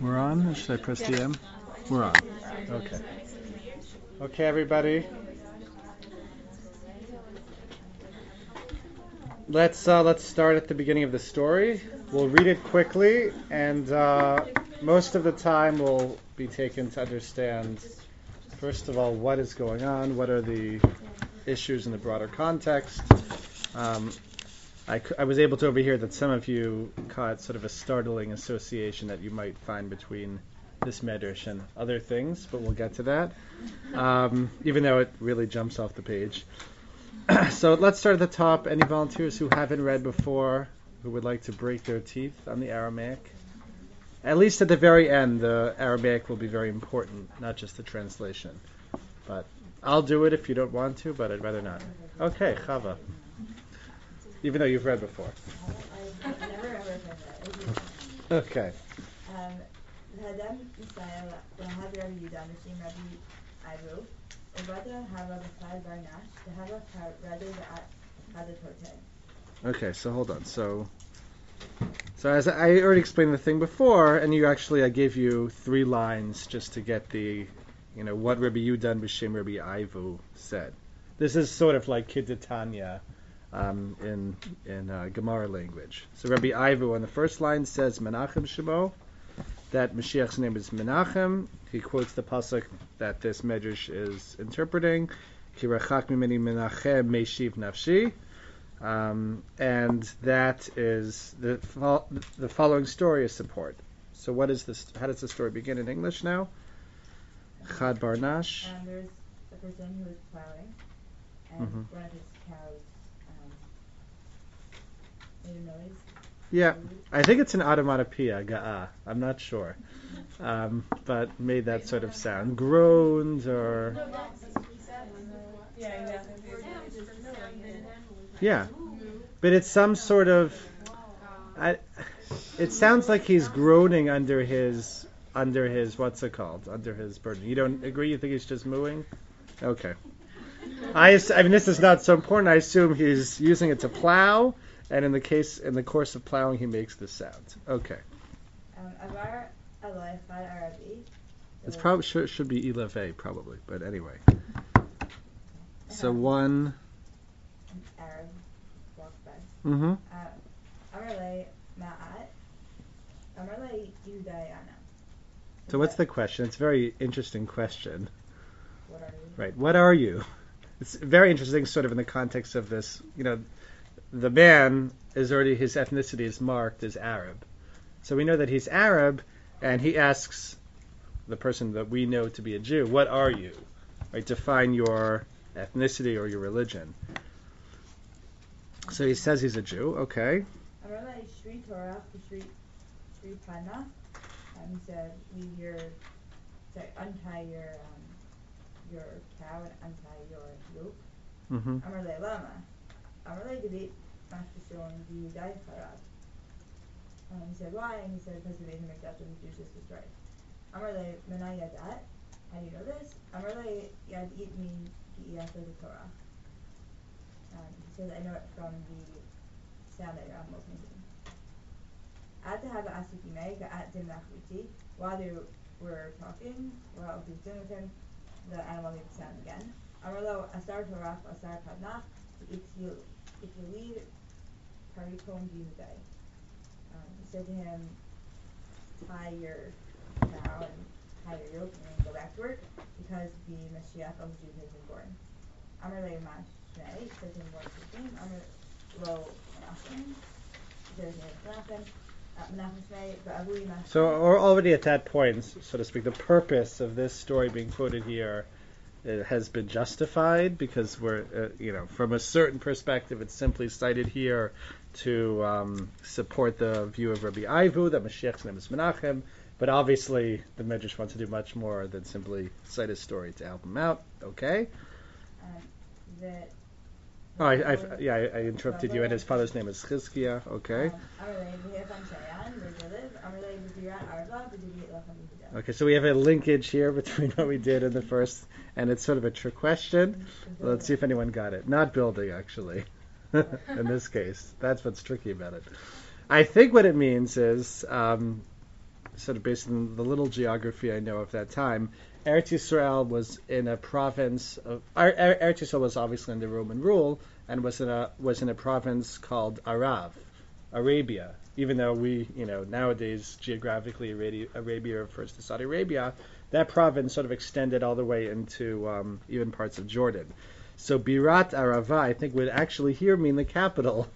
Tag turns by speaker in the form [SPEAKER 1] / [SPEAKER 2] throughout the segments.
[SPEAKER 1] We're on? Should I press the M? We're on. Okay. Okay, everybody. Let's uh, let's start at the beginning of the story. We'll read it quickly, and uh, most of the time will be taken to understand, first of all, what is going on, what are the issues in the broader context. Um, I, I was able to overhear that some of you caught sort of a startling association that you might find between this medrash and other things, but we'll get to that, um, even though it really jumps off the page. so let's start at the top. Any volunteers who haven't read before, who would like to break their teeth on the Aramaic? At least at the very end, the Aramaic will be very important, not just the translation. But I'll do it if you don't want to, but I'd rather not. Okay, Chava even though you've read before. Okay. Okay, so hold on. So, so as I already explained the thing before, and you actually I gave you three lines just to get the, you know, what Rabbi Yudan B'Shem Rabbi Ivu said. This is sort of like Kiditanya um, in in uh, Gemara language. So Rabbi Ivu on the first line says Menachem Shemo, that Mashiach's name is Menachem. He quotes the pasuk that this medrash is interpreting, mimeni Menachem Meshiv Nafshi. Um, and that is the the following story is support. So what is this? How does the story begin in English now? Chad Barnash.
[SPEAKER 2] And there's a person who is plowing, and mm-hmm. one of his cows
[SPEAKER 1] yeah, I think it's an automatopoeia, ga'a. I'm not sure. Um, but made that sort of sound. Groans or. Yeah. But it's some sort of. I, it sounds like he's groaning under his under his what's it called under his burden. You don't agree? You think he's just mooing? Okay. I, I mean, this is not so important. I assume he's using it to plow, and in the case, in the course of plowing, he makes this sound. Okay.
[SPEAKER 2] Um,
[SPEAKER 1] it's probably should, should be ilave probably, but anyway. So one.
[SPEAKER 2] An Arab walked by.
[SPEAKER 1] Mm-hmm. So what's the question? It's a very interesting question.
[SPEAKER 2] What are you?
[SPEAKER 1] Right. What are you? It's very interesting, sort of in the context of this. You know, the man is already his ethnicity is marked as Arab. So we know that he's Arab, and he asks the person that we know to be a Jew, "What are you?" Right? Define your ethnicity or your religion. So he says he's a Jew. Okay.
[SPEAKER 2] He said, "Leave your, sorry, untie your um, your cow and untie your yoke."
[SPEAKER 1] Mm-hmm.
[SPEAKER 2] Amalei debate Mashkashon the Daifarad. Um, he said, why? And he said, because the Beit HaMikdash was Jews just destroyed. Amalei Menai Yadat. How do you know this? Amalei Yad Eat Me Giyasa the Torah. Um, he says, I know it from the sound that your animals making. At the Hava Asukime, at Dimnachviti, while they were talking, while he was doing with him, the animal made the sound again. Amarlo Asar Torah Asar Padnach, Itzil if you leave Parikom Yudai, um, he said to him, tie your cow and tie your yoke and go back to work because the Mashiach of Judah has been born. Amar le Mashnei, said to him, what's his name? Amar lo Menachem, he said to him, Menachem. Uh,
[SPEAKER 1] so already at that point, so to speak, the purpose of this story being quoted here it has been justified because we're, uh, you know, from a certain perspective, it's simply cited here to um, support the view of Rabbi Ivu that Mashiach's name is Menachem. But obviously, the Medrash wants to do much more than simply cite his story to help him out. Okay.
[SPEAKER 2] Um, that
[SPEAKER 1] Oh, I, I, yeah, I, interrupted you, and his father's name is Chizkiah. Okay. Okay, so we have a linkage here between what we did in the first, and it's sort of a trick question. Let's see if anyone got it. Not building, actually. in this case, that's what's tricky about it. I think what it means is, um, sort of based on the little geography I know of that time, Eretz Yisrael was in a province of Er- Er- Eretz Yisrael was obviously under Roman rule and was in a was in a province called Arav, Arabia. Even though we, you know, nowadays geographically Arabia, Arabia refers to Saudi Arabia, that province sort of extended all the way into um, even parts of Jordan. So Birat Arava, I think, would actually here mean the capital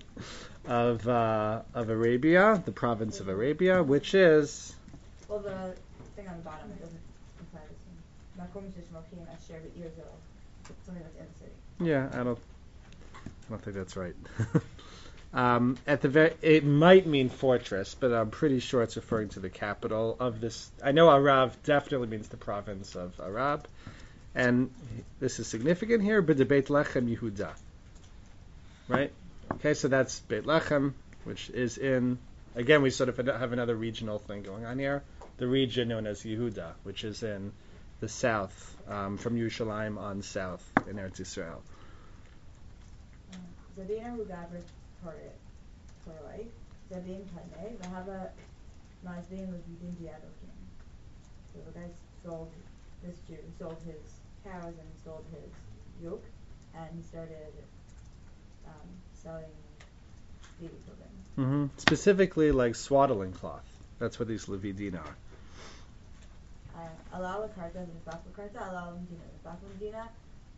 [SPEAKER 1] of uh, of Arabia, the province of Arabia, which is
[SPEAKER 2] Well, the thing on the bottom it doesn't imply the same. Makom Shishmokim Asher Be'irzo. Something that's in the city.
[SPEAKER 1] yeah, I don't I don't think that's right. um, at the very, it might mean fortress, but I'm pretty sure it's referring to the capital of this. I know Arav definitely means the province of Arab, and this is significant here. But the Beit Lechem Yehuda, right? Okay, so that's Beit Lechem, which is in. Again, we sort of have another regional thing going on here. The region known as Yehuda, which is in the south, um, from Yerushalayim on south in Eretz Yisrael.
[SPEAKER 2] Zabina hu gavrit toroi. Zabin padne. Vahava mazbin levidin diadokim. So the guy sold, this Jew sold his cows and sold his yoke, and he started um, selling baby clothing.
[SPEAKER 1] hmm Specifically, like swaddling cloth. That's what these Levidin are.
[SPEAKER 2] Uh, allow karta v'nifak karta, allow medina v'nifak medina,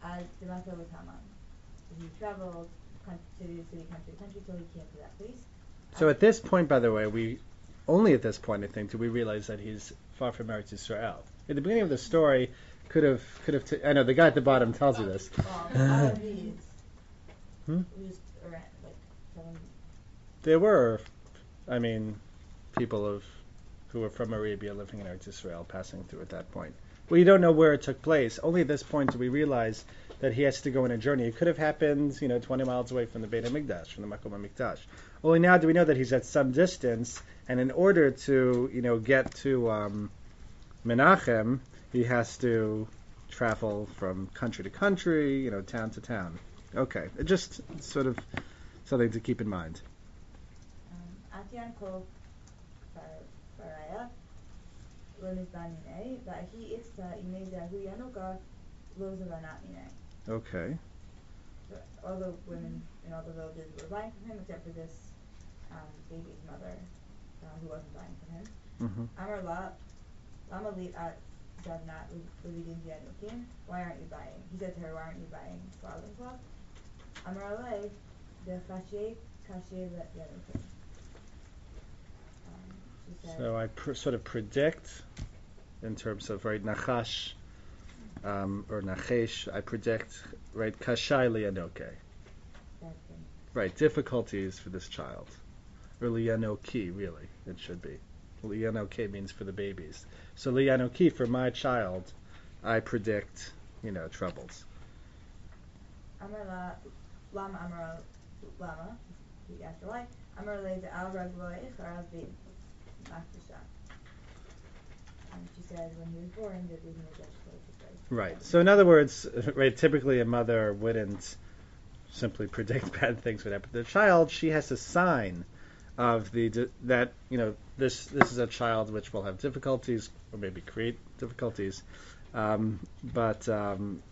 [SPEAKER 2] as demata with Haman. So he traveled coun- city city, country country, till he came to that place.
[SPEAKER 1] So at this point, by the way, we only at this point, I think, do we realize that he's far from Eretz Israel. At the beginning of the story, could have could have. T- I know the guy at the bottom tells you this.
[SPEAKER 2] Out of these,
[SPEAKER 1] Hmm?
[SPEAKER 2] we just around, like, telling,
[SPEAKER 1] There were, I mean, people of who were from Arabia living in Eretz Yisrael passing through at that point. We don't know where it took place. Only at this point do we realize that he has to go on a journey. It could have happened, you know, 20 miles away from the Beit HaMikdash, from the Makom HaMikdash. Only now do we know that he's at some distance, and in order to, you know, get to um, Menachem, he has to travel from country to country, you know, town to town. Okay, it just sort of something to keep in mind.
[SPEAKER 2] um, Atian kol bar- baraya, lemizban minei, va'hi itzta imei zahu yanuka, lo zavanat minei.
[SPEAKER 1] Okay.
[SPEAKER 2] So all the women in all the villages were buying from him, except for this um, baby's mother, uh, who wasn't buying from him.
[SPEAKER 1] hmm
[SPEAKER 2] Amar la, lama li at zavnat levidin dianukim. Why aren't you buying? He said to her, Why aren't you buying swaddling cloth? Amar le, de fashe kashe. Um, she said,
[SPEAKER 1] So I pr- sort of predict, in terms of right nachash um, or nachesh, I predict right kashai lianoke,
[SPEAKER 2] that
[SPEAKER 1] right difficulties for this child, or lianoki really it should be. Lianoke means for the babies. So lianoki for my child, I predict you know troubles.
[SPEAKER 2] Amar la, lama amar lama. He asked why. Amar le al ragloi charav be mafisha. And she said when he was born, the baby was actually
[SPEAKER 1] Right. So in other words, right, typically a mother wouldn't simply predict bad things would happen to the child. She has a sign of the that you know this this is a child which will have difficulties or maybe create difficulties. Um, but um,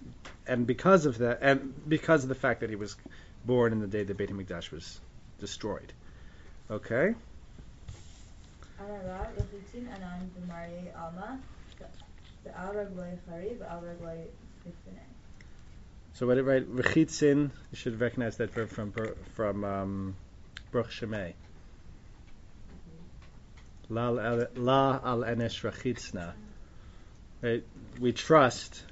[SPEAKER 1] and because of that, and because of the fact that he was born in the day the Beit Hamikdash was destroyed. Okay. So what it right? Rechitzin. You should recognize that verb from from um, Baruch Shemay. La al enesh rachitzna. Right? We trust.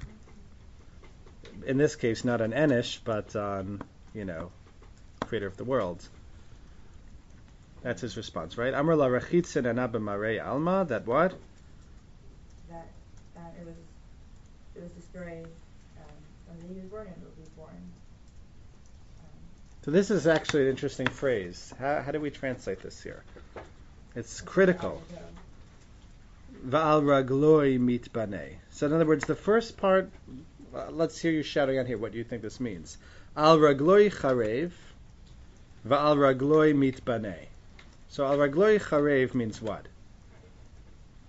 [SPEAKER 1] In this case, not on Enish, but on you know, creator of the world. That's his response, right? Amar la rachitzin anabamare alma. That what?
[SPEAKER 2] Um, it was it was destroyed um, when the born and it will be born. Um,
[SPEAKER 1] So this is actually an interesting phrase. How, how do we translate this here? It's critical. Va'al ragloi mit banei. So in other words, the first part, uh, let's hear you shouting out here what do you think this means. Al ragloi charev, va'al ragloi mit banei. So al ragloi charev means what?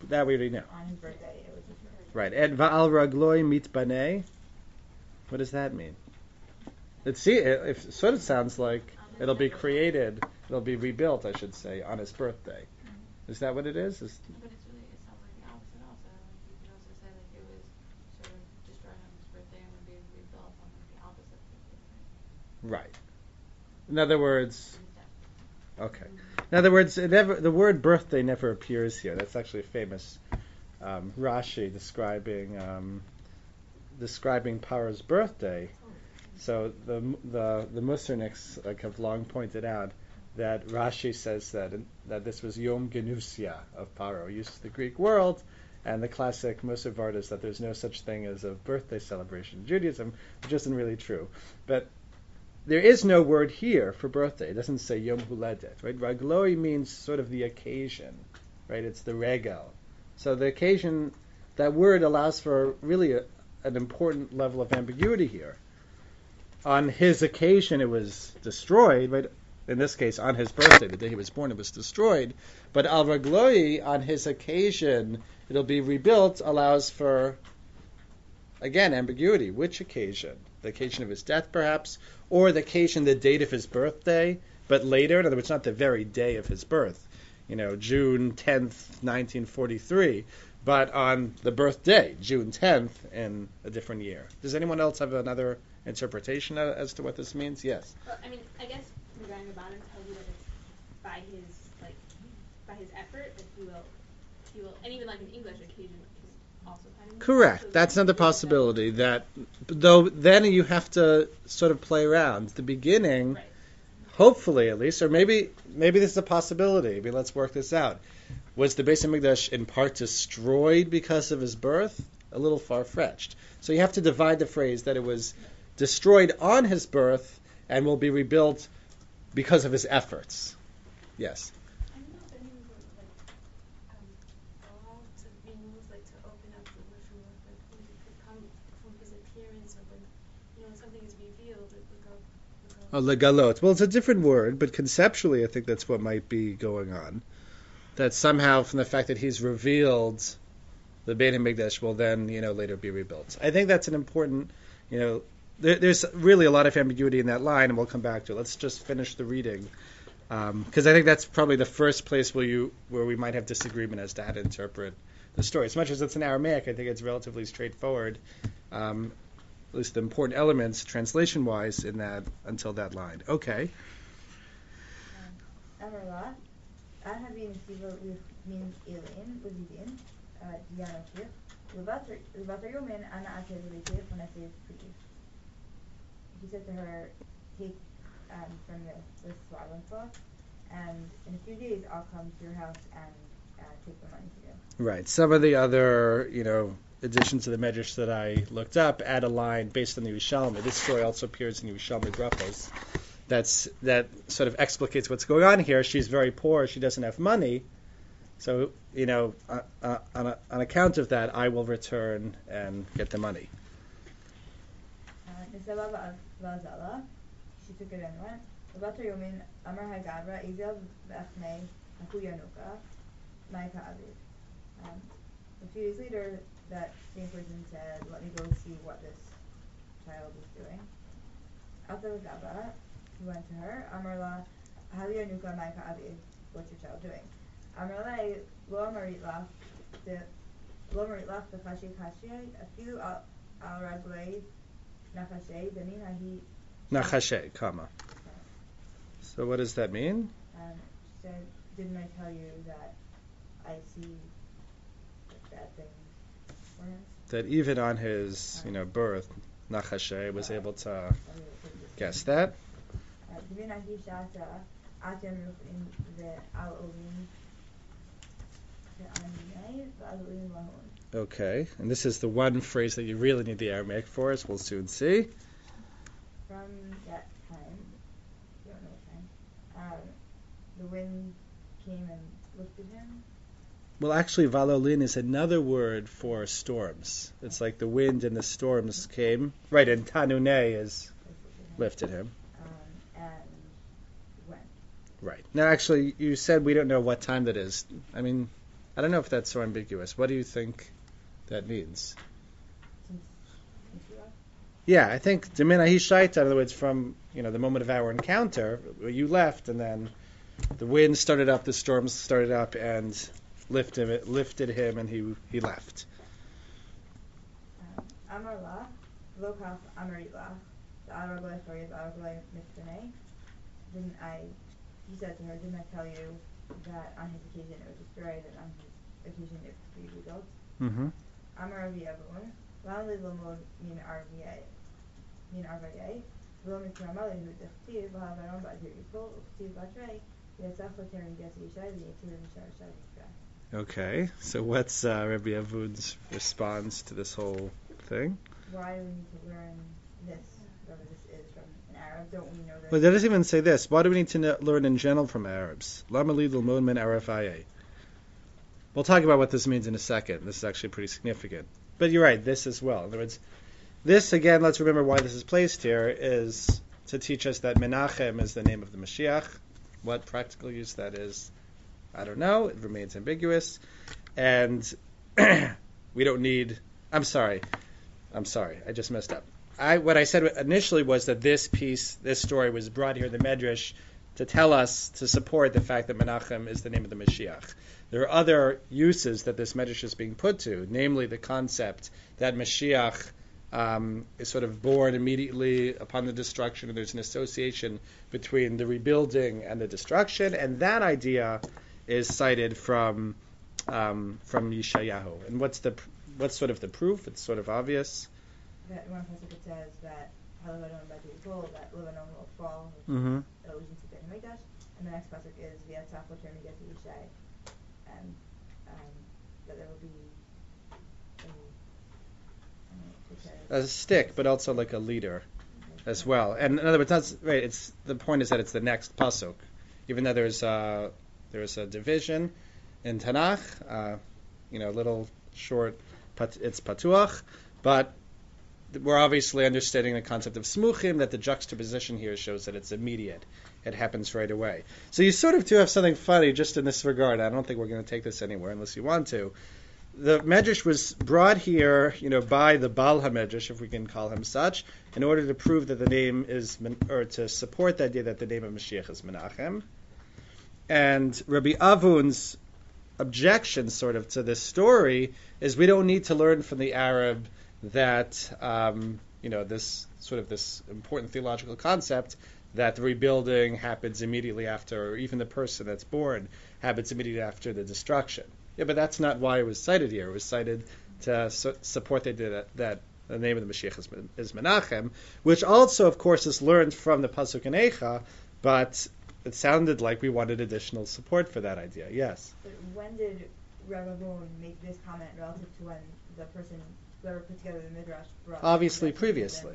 [SPEAKER 1] That we already know.
[SPEAKER 2] On his birthday, it was his birthday.
[SPEAKER 1] Right. And va'al ragloi mit banei. What does that mean? It see it, it sort of sounds like it'll be created, it'll be rebuilt, I should say, on his birthday. Mm-hmm. Is that what it is? is
[SPEAKER 3] But it's really, it sounds like the opposite also. You could also say like it was sort of destroyed on his birthday and would be rebuilt on like the opposite birthday.
[SPEAKER 1] right. In other words, okay. In other words, it never, the word birthday never appears here. That's actually a famous um, Rashi describing um, describing Paro's birthday. So the the the like have long pointed out that Rashi says that that this was Yom Genusia of Paro, used to the Greek world, and the classic Musar Vart is that there's no such thing as a birthday celebration in Judaism, which isn't really true. But there is no word here for birthday. It doesn't say Yom Huledet, right? Ragloi means sort of the occasion, right? It's the regal. So the occasion, that word allows for really a, an important level of ambiguity here. On his occasion, it was destroyed, but In this case, on his birthday, the day he was born, it was destroyed. But al ragloi, on his occasion, it'll be rebuilt, allows for, again, ambiguity. Which occasion? The occasion of his death, perhaps, or the occasion, the date of his birthday, but later, in other words, not the very day of his birth, you know, June 10th, 1943, but on the birthday, June 10th, in a different year. Does anyone else have another interpretation as to what this means? Yes.
[SPEAKER 4] Well, I mean, I guess Regarding Rabbanon tells you that it's by his like by his effort that he will he will and even like in English occasion is also kind of
[SPEAKER 1] Correct.
[SPEAKER 4] so
[SPEAKER 1] That's another possibility. That though then you have to sort of play around. The beginning,
[SPEAKER 4] Right.
[SPEAKER 1] Hopefully at least, or maybe maybe this is a possibility. Maybe let's work this out. Was the Beis Hamikdash in part destroyed because of his birth? A little far fetched. So you have to divide the phrase that it was destroyed on his birth and will be rebuilt because of his efforts. Yes.
[SPEAKER 5] Um
[SPEAKER 1] legalot. Well, it's a different word, but conceptually, I think that's what might be going on. That somehow, from the fact that he's revealed, the Beit Hamikdash will then, you know, later be rebuilt. I think that's an important, you know, there, there's really a lot of ambiguity in that line, and we'll come back to it. Let's just finish the reading, because I think that's probably the first place where you where we might have disagreement as to how to interpret the story. As much as it's in Aramaic, I think it's relatively straightforward. Um, at least the important elements, translation-wise, in that until that line. Okay.
[SPEAKER 2] Amrla, an having siva min elin, Uzidin, Dianotir, Levatar Yomin, Ana Ate Levite, He said to her, take um, from the, the swaddling cloth, and in a few days I'll come to your house and uh, take the money for you.
[SPEAKER 1] Right. Some of the other, you know, additions to the Medrash that I looked up add a line based on the Yerushalmi. This story also appears in Yerushalmi Brachos. That's that sort of explicates what's going on here. She's very poor. She doesn't have money. So, you know, uh, uh, on, a, on account of that, I will return and get the money.
[SPEAKER 2] Um, a few days later, that same person said, let me go see what this child is doing. After Gaba, he went to her, Amarla, Hali Yanuka Maika Aviv, what's your child doing? Amarla, Lo Amarit Laf, the Lo Amarit Laf, the Kashi Kashi, Afilu Al Al Raglei, Nachashe, Damin Hahi,
[SPEAKER 1] Nachashe, comma. So what does that mean?
[SPEAKER 2] um, she said, didn't I tell you that I see bad things?
[SPEAKER 1] That even on his, you know, birth, Nachashe was able to guess that.
[SPEAKER 2] The the the.
[SPEAKER 1] Okay. And this is the one phrase that you really need the Aramaic for, as we'll soon see.
[SPEAKER 2] From that time, don't know what time, um, the wind came and lifted him.
[SPEAKER 1] Well, actually, valolin is another word for storms. It's like the wind and the storms came. Right, and tanune is
[SPEAKER 2] lifted him. Um.
[SPEAKER 1] Right. Now, actually, you said we don't know what time that is. I mean, I don't know if that's so ambiguous. What do you think that means?
[SPEAKER 2] Since, since you are.
[SPEAKER 1] Yeah, I think Demina Hishaita, in other words, from you know the moment of our encounter, you left, and then the wind started up, the storms started up, and lifted him, lifted him, and he he left.
[SPEAKER 2] Amar la, lo kaf amarit la, the Aragoi Mitfene. Didn't I, he said to her, didn't I tell you that on his occasion it was destroyed and on his occasion it was rebuilt?
[SPEAKER 1] Mm-hmm.
[SPEAKER 2] Amar Avon, Lali Lomod Min Min Arviye, Lo Mikra Mali Hu Dechtiv, Vahavaron Bad Yipol, Uktiv Batre, Yatzach Loterin Gesi Yishai, Yatir Mishar Shai Yikra.
[SPEAKER 1] Okay, so what's uh, Rabbi Avun's response to this whole thing?
[SPEAKER 2] Why do we need to learn this, whatever this is, from an Arab? Don't we know this?
[SPEAKER 1] Well, that doesn't even say this. Why do we need to kn- learn in general from Arabs? Lama li l'mod min arafaye. We'll talk about what this means in a second. This is actually pretty significant. But you're right, this as well. In other words, this again, let's remember why this is placed here, is to teach us that Menachem is the name of the Mashiach. What practical use that is, I don't know. It remains ambiguous. And we don't need. I'm sorry. I'm sorry. I just messed up. I, what I said initially was that this piece, this story, was brought here, the Medrash, to tell us, to support the fact that Menachem is the name of the Mashiach. There are other uses that this Medrash is being put to, namely the concept that Mashiach um, is sort of born immediately upon the destruction, and there's an association between the rebuilding and the destruction, and that idea is cited from um, from Yeshayahu. And what's the what's sort of the proof? It's sort of obvious.
[SPEAKER 2] that one pasuk it says that Badu that Lebanon will fall,
[SPEAKER 1] Mm-hmm.
[SPEAKER 2] is allusion to Ben Hamikdash, and the next pasuk is V'yatzach Loterin Gesi Yishai, and um, that there will be a, I know what to say.
[SPEAKER 1] A stick, but also like a leader as well. And in other words, that's right. It's the point is that it's the next pasuk, even though there's a, there's a division in Tanakh. Uh, you know, a little short. It's patuach, but we're obviously understanding the concept of smuchim. That the juxtaposition here shows that it's immediate. It happens right away. So you sort of do have something funny just in this regard. I don't think we're going to take this anywhere unless you want to. The Medrash was brought here, you know, by the Baal HaMedrash, if we can call him such, in order to prove that the name is, or to support the idea that the name of Mashiach is Menachem. And Rabbi Avun's objection, sort of, to this story is we don't need to learn from the Arab that, um, you know, this sort of this important theological concept that the rebuilding happens immediately after, or even the person that's born happens immediately after the destruction. Yeah, but that's not why it was cited here. It was cited to su- support the that, that the name of the Mashiach is, is Menachem, which also, of course, is learned from the Pasuk in Eicha, but it sounded like we wanted additional support for that idea. Yes.
[SPEAKER 2] But when did Rabbi Boone make this comment relative to when the person, whoever put together the midrash, brought?
[SPEAKER 1] Obviously, previously.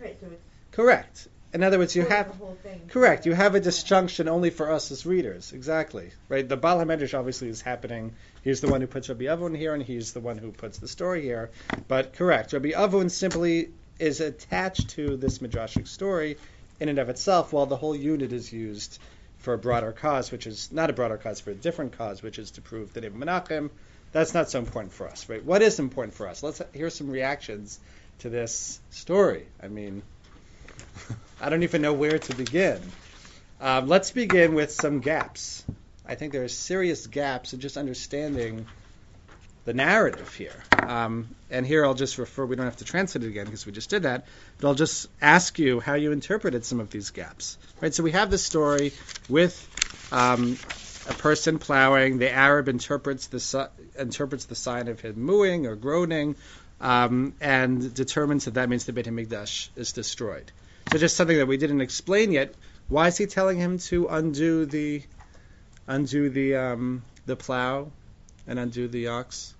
[SPEAKER 2] Right. So it's
[SPEAKER 1] Correct. In other words, you have
[SPEAKER 2] the whole thing.
[SPEAKER 1] Correct. You have a disjunction only for us as readers. Exactly. Right. The Baal HaMedrash obviously is happening. He's the one who puts Rabbi Avon here, and he's the one who puts the story here. But correct. Rabbi Avon simply is attached to this midrashic story in and of itself, while the whole unit is used for a broader cause, which is not a broader cause, for a different cause, which is to prove name of Menachem. That's not so important for us, right? What is important for us? Let's hear some reactions to this story. I mean, I don't even know where to begin. Um, let's begin with some gaps. I think there are serious gaps in just understanding the narrative here. Um, and here I'll just refer, we don't have to translate it again because we just did that, but I'll just ask you how you interpreted some of these gaps. Right, so we have this story with um, a person plowing. The Arab interprets the, interprets the sign of him mooing or groaning um, and determines that that means the Beit HaMikdash is destroyed. So just something that we didn't explain yet. Why is he telling him to undo the undo the um, the plow and undo the ox?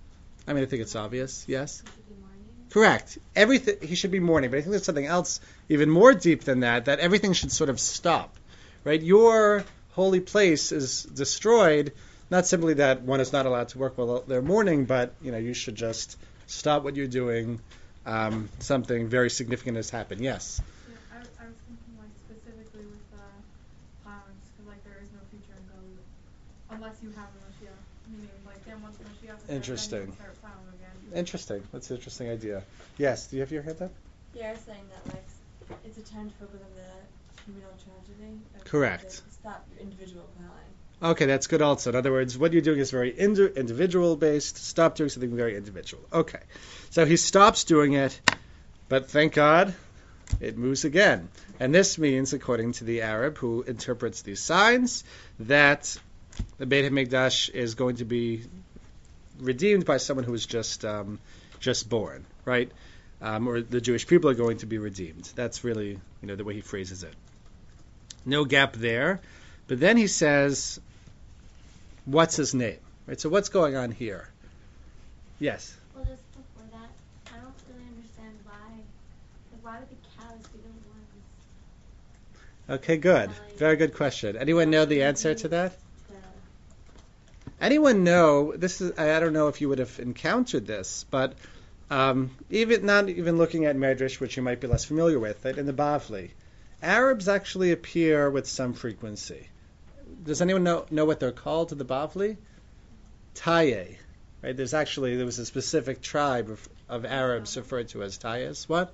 [SPEAKER 1] I mean, I think it's obvious. Yes,
[SPEAKER 4] It should be mourning.
[SPEAKER 1] correct. Everything he should be mourning, but I think there's something else even more deep than that. That everything should sort of stop. Right, your holy place is destroyed. Not simply that one is not allowed to work while they're mourning, but you know you should just stop what you're doing. Um, something very significant has happened. Yes.
[SPEAKER 3] I, I was thinking like specifically with plowings, because like there is no future in Galut unless you have a Mashiach. Meaning, like, then once Mashiach is
[SPEAKER 1] Interesting.
[SPEAKER 3] then
[SPEAKER 1] Interesting. That's an interesting idea. Yes. Do you have your hand up?
[SPEAKER 5] Yeah, I was saying that like it's a time to focus on the communal tragedy.
[SPEAKER 1] Correct.
[SPEAKER 5] Stop your individual plowing.
[SPEAKER 1] Okay, that's good also. In other words, what you're doing is very indi- individual based. Stop doing something very individual. Okay. So he stops doing it, but thank God it moves again. And this means, according to the Arab who interprets these signs, that the Beit HaMikdash is going to be redeemed by someone who is just um, just born, right? Um, or the Jewish people are going to be redeemed. That's really, you know, the way he phrases it. No gap there. But then he says, what's his name? Right. So what's going on here? Yes.
[SPEAKER 6] Well, just before that, I don't really understand why. Like, why would the cows be the ones?
[SPEAKER 1] Okay, good. Very good question. Anyone know the answer to that? Anyone know? This is I don't know if you would have encountered this, but um, even not even looking at Medrash, which you might be less familiar with, in the Bavli, Arabs actually appear with some frequency. Does anyone know know what they're called to the Bavli? Taye. Right? There's actually there was a specific tribe of, of Arabs referred to as Tayas. What?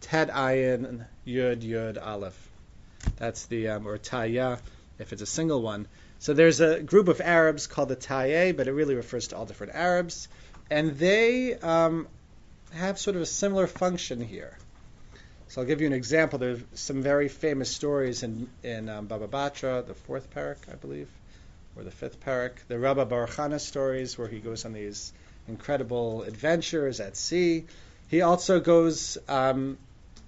[SPEAKER 1] Tet Ayin Yud Yud Aleph. That's the um, or Taya if it's a single one. So there's a group of Arabs called the Taye, but it really refers to all different Arabs, and they um, have sort of a similar function here. So I'll give you an example. There's some very famous stories in in um, Baba Batra, the fourth parak, I believe, or the fifth parak. The Rabba Baruchana stories, where he goes on these incredible adventures at sea. He also goes um,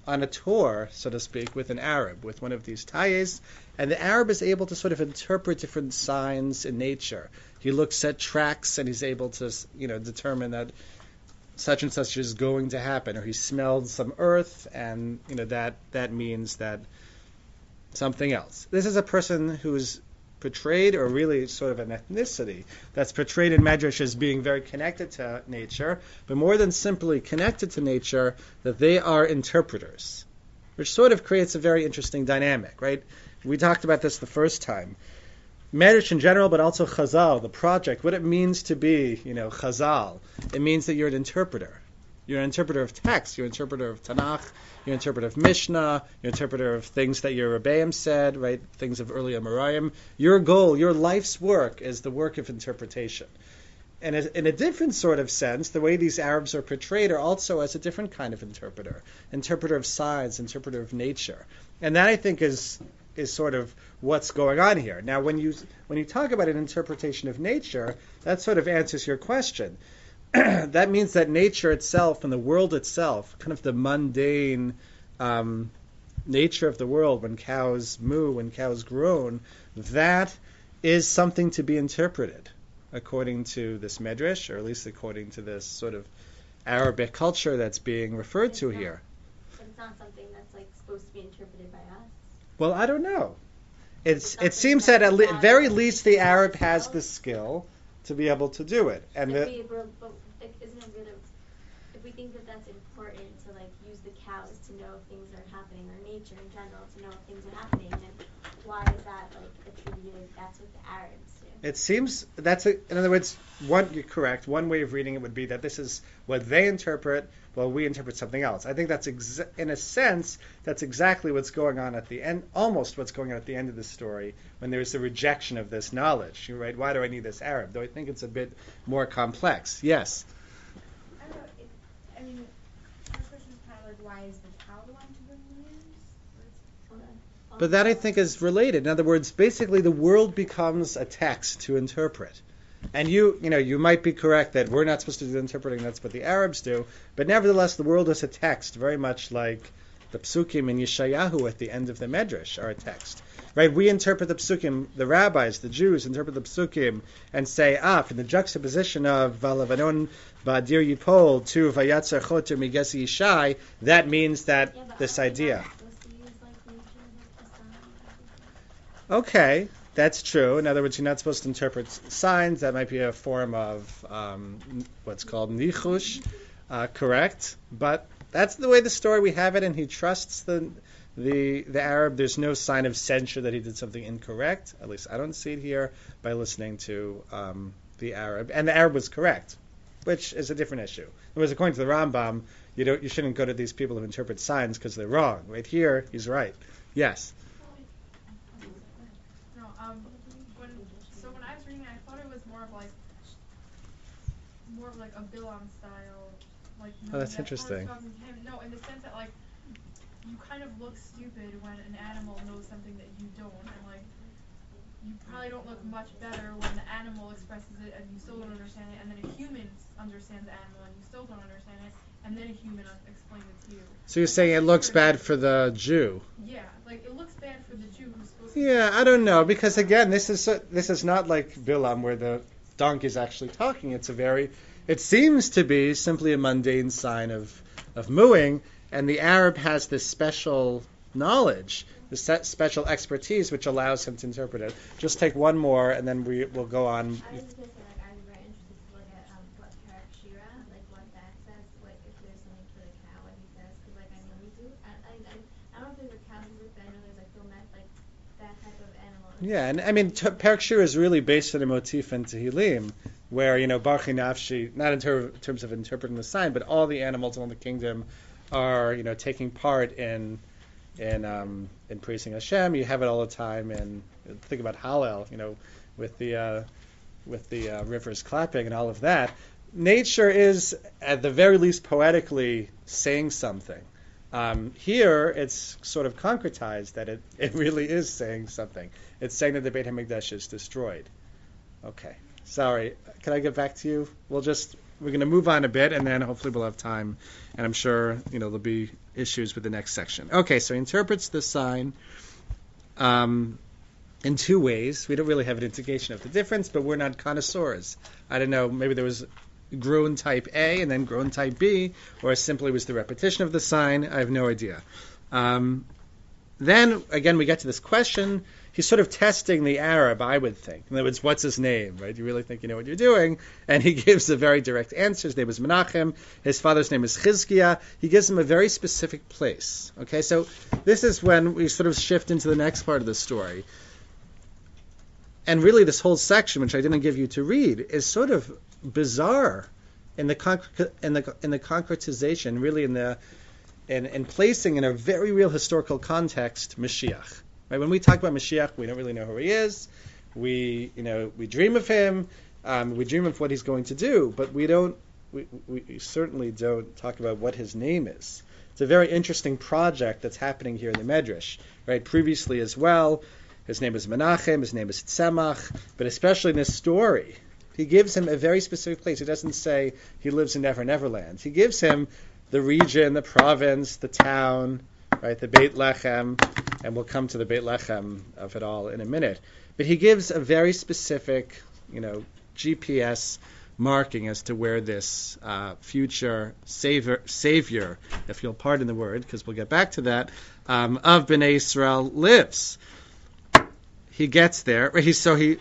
[SPEAKER 1] on a tour, so to speak, with an Arab, with one of these tayes, and the Arab is able to sort of interpret different signs in nature. He looks at tracks and he's able to, you know, determine that such and such is going to happen, or he smelled some earth, and you know that that means that something else. This is a person who's portrayed, or really sort of an ethnicity that's portrayed in Medrash as being very connected to nature, but more than simply connected to nature, that they are interpreters, which sort of creates a very interesting dynamic, right? We talked about this the first time. Medrash in general, but also Chazal, the project, what it means to be, you know, Chazal. It means that you're an interpreter. You're an interpreter of text. You're an interpreter of Tanakh. You're an interpreter of Mishnah. You're an interpreter of things that your Rebbeim said, right? Things of early Amoraim. Your goal, your life's work, is the work of interpretation. And in a different sort of sense, the way these Arabs are portrayed are also as a different kind of interpreter, interpreter of science, interpreter of nature, and that I think is is sort of what's going on here. Now, when you when you talk about an interpretation of nature, that sort of answers your question. that means that nature itself and the world itself, kind of the mundane um, nature of the world, when cows moo, when cows groan, that is something to be interpreted according to this medrash, or at least according to this sort of Arabic culture that's being referred to
[SPEAKER 6] not-
[SPEAKER 1] here.
[SPEAKER 6] but it's not something that's like supposed to be interpreted by us.
[SPEAKER 1] Well, I don't know. It's it seems
[SPEAKER 6] that
[SPEAKER 1] that at
[SPEAKER 6] the
[SPEAKER 1] le- very least the Arab has the skill to be able to do it, and
[SPEAKER 6] if
[SPEAKER 1] the,
[SPEAKER 6] we were, but like, isn't it really, if we think that that's important to like use the cows to know if things are happening or nature in general to know if things are happening, then why is that like attributed? That's what the Arabs do.
[SPEAKER 1] it seems that's a, in other words, one you're correct. One way of reading it would be that this is what they interpret, while we interpret something else. I think that's exa- in a sense that's exactly what's going on at the end, almost what's going on at the end of the story when there's a rejection of this knowledge. Right. Why do I need this Arab? Though I think it's a bit more complex. Yes.
[SPEAKER 2] I don't know. It, I mean, my question is kind of like, why is the cow the one to bring the news?
[SPEAKER 1] But that I think is related. In other words, basically the world becomes a text to interpret. And you, you know, you might be correct that we're not supposed to do the interpreting. That's what the Arabs do. But nevertheless, the world is a text, very much like the psukim in Yeshayahu at the end of the Medrash are a text. Right? We interpret the psukim. The rabbis, the Jews, interpret the psukim and say, ah, from the juxtaposition of Valavanon Badir Yipol to Vayatzer Choter Migesi Yishai, that means that
[SPEAKER 6] Yeah,
[SPEAKER 1] this idea.
[SPEAKER 6] not supposed to use like nature as a sign or something?
[SPEAKER 1] Okay, that's true. In other words, you're not supposed to interpret signs. That might be a form of um, what's called nichush, uh, correct? But that's the way the story we have it, and he trusts the the the Arab. There's no sign of censure that he did something incorrect. At least I don't see it here by listening to um, the Arab. And the Arab was correct, which is a different issue. Was according to the Rambam, you don't you shouldn't go to these people who interpret signs because they're wrong. Right here, he's right. Yes.
[SPEAKER 7] No, um, when, so when I was reading it, I thought it was more of like, more of like a Bilam style, like.
[SPEAKER 1] Oh, that's
[SPEAKER 7] that
[SPEAKER 1] interesting.
[SPEAKER 7] Torah's talking to him. No, in the sense that like, you kind of look stupid when an animal knows something that you don't, and like, you probably don't look much better when the animal expresses it and you still don't understand it, and then a human understands the animal and you still don't understand it, and then a human explains it to you.
[SPEAKER 1] So you're saying it looks bad for the Jew?
[SPEAKER 7] Yeah, like it looks bad for the Jew who's supposed to.
[SPEAKER 1] Yeah, I don't know because again, this is so- this is not like Bilam where the donkey is actually talking. It's a very, it seems to be simply a mundane sign of of mooing, and the Arab has this special knowledge, this special expertise which allows him to interpret it. Just take one more, and then we will go on.
[SPEAKER 6] I was just gonna say, like, I'd very interested to look at um, what Parak Shira, like what that says, like if there's something for the cow, what he says, like I mean do, I, I, I, I don't know if there's a cow but I know there's like domet, like that type of animal.
[SPEAKER 1] Yeah, and I mean, t- Shir is really based on a motif in Tehillim, where you know Barchi Nafshi, not in ter- terms of interpreting the sign, but all the animals in the kingdom are you know taking part in in um, in praising Hashem. You have it all the time, and think about Hallel, you know, with the uh, with the uh, rivers clapping and all of that. Nature is, at the very least, poetically saying something. Um, here, it's sort of concretized that it, it really is saying something. It's saying that the Beit Hamikdash is destroyed. Okay, sorry. Can I get back to you? We'll just we're going to move on a bit, and then hopefully we'll have time. And I'm sure you know there'll be issues with the next section. Okay, so he interprets the sign um, in two ways. We don't really have an indication of the difference, but we're not connoisseurs. I don't know. Maybe there was groan type A and then groan type B, or simply was the repetition of the sign. I have no idea. Um, then again, we get to this question. He's sort of testing the Arab, I would think. In other words, what's his name, right? You really think you know what you're doing? And he gives a very direct answer. His name is Menachem. His father's name is Chizkiah. He gives him a very specific place. Okay, so this is when we sort of shift into the next part of the story. And really, this whole section, which I didn't give you to read, is sort of bizarre in the concre- in the in the concretization, really in the in, in placing in a very real historical context Mashiach. Right? When we talk about Mashiach, we don't really know who he is. We you know we dream of him. Um, we dream of what he's going to do, but we don't. We, we certainly don't talk about what his name is. It's a very interesting project that's happening here in the Medrash. Right? Previously as well, his name is Menachem. His name is Tzemach. But especially in this story, he gives him a very specific place. He doesn't say he lives in Never Never Neverland. He gives him the region, the province, the town, right, the Beit Lechem, and we'll come to the Beit Lechem of it all in a minute. But he gives a very specific, you know, GPS marking as to where this uh, future savior, savior, if you'll pardon the word, because we'll get back to that, um, of Bnei Israel lives. He gets there. He, so he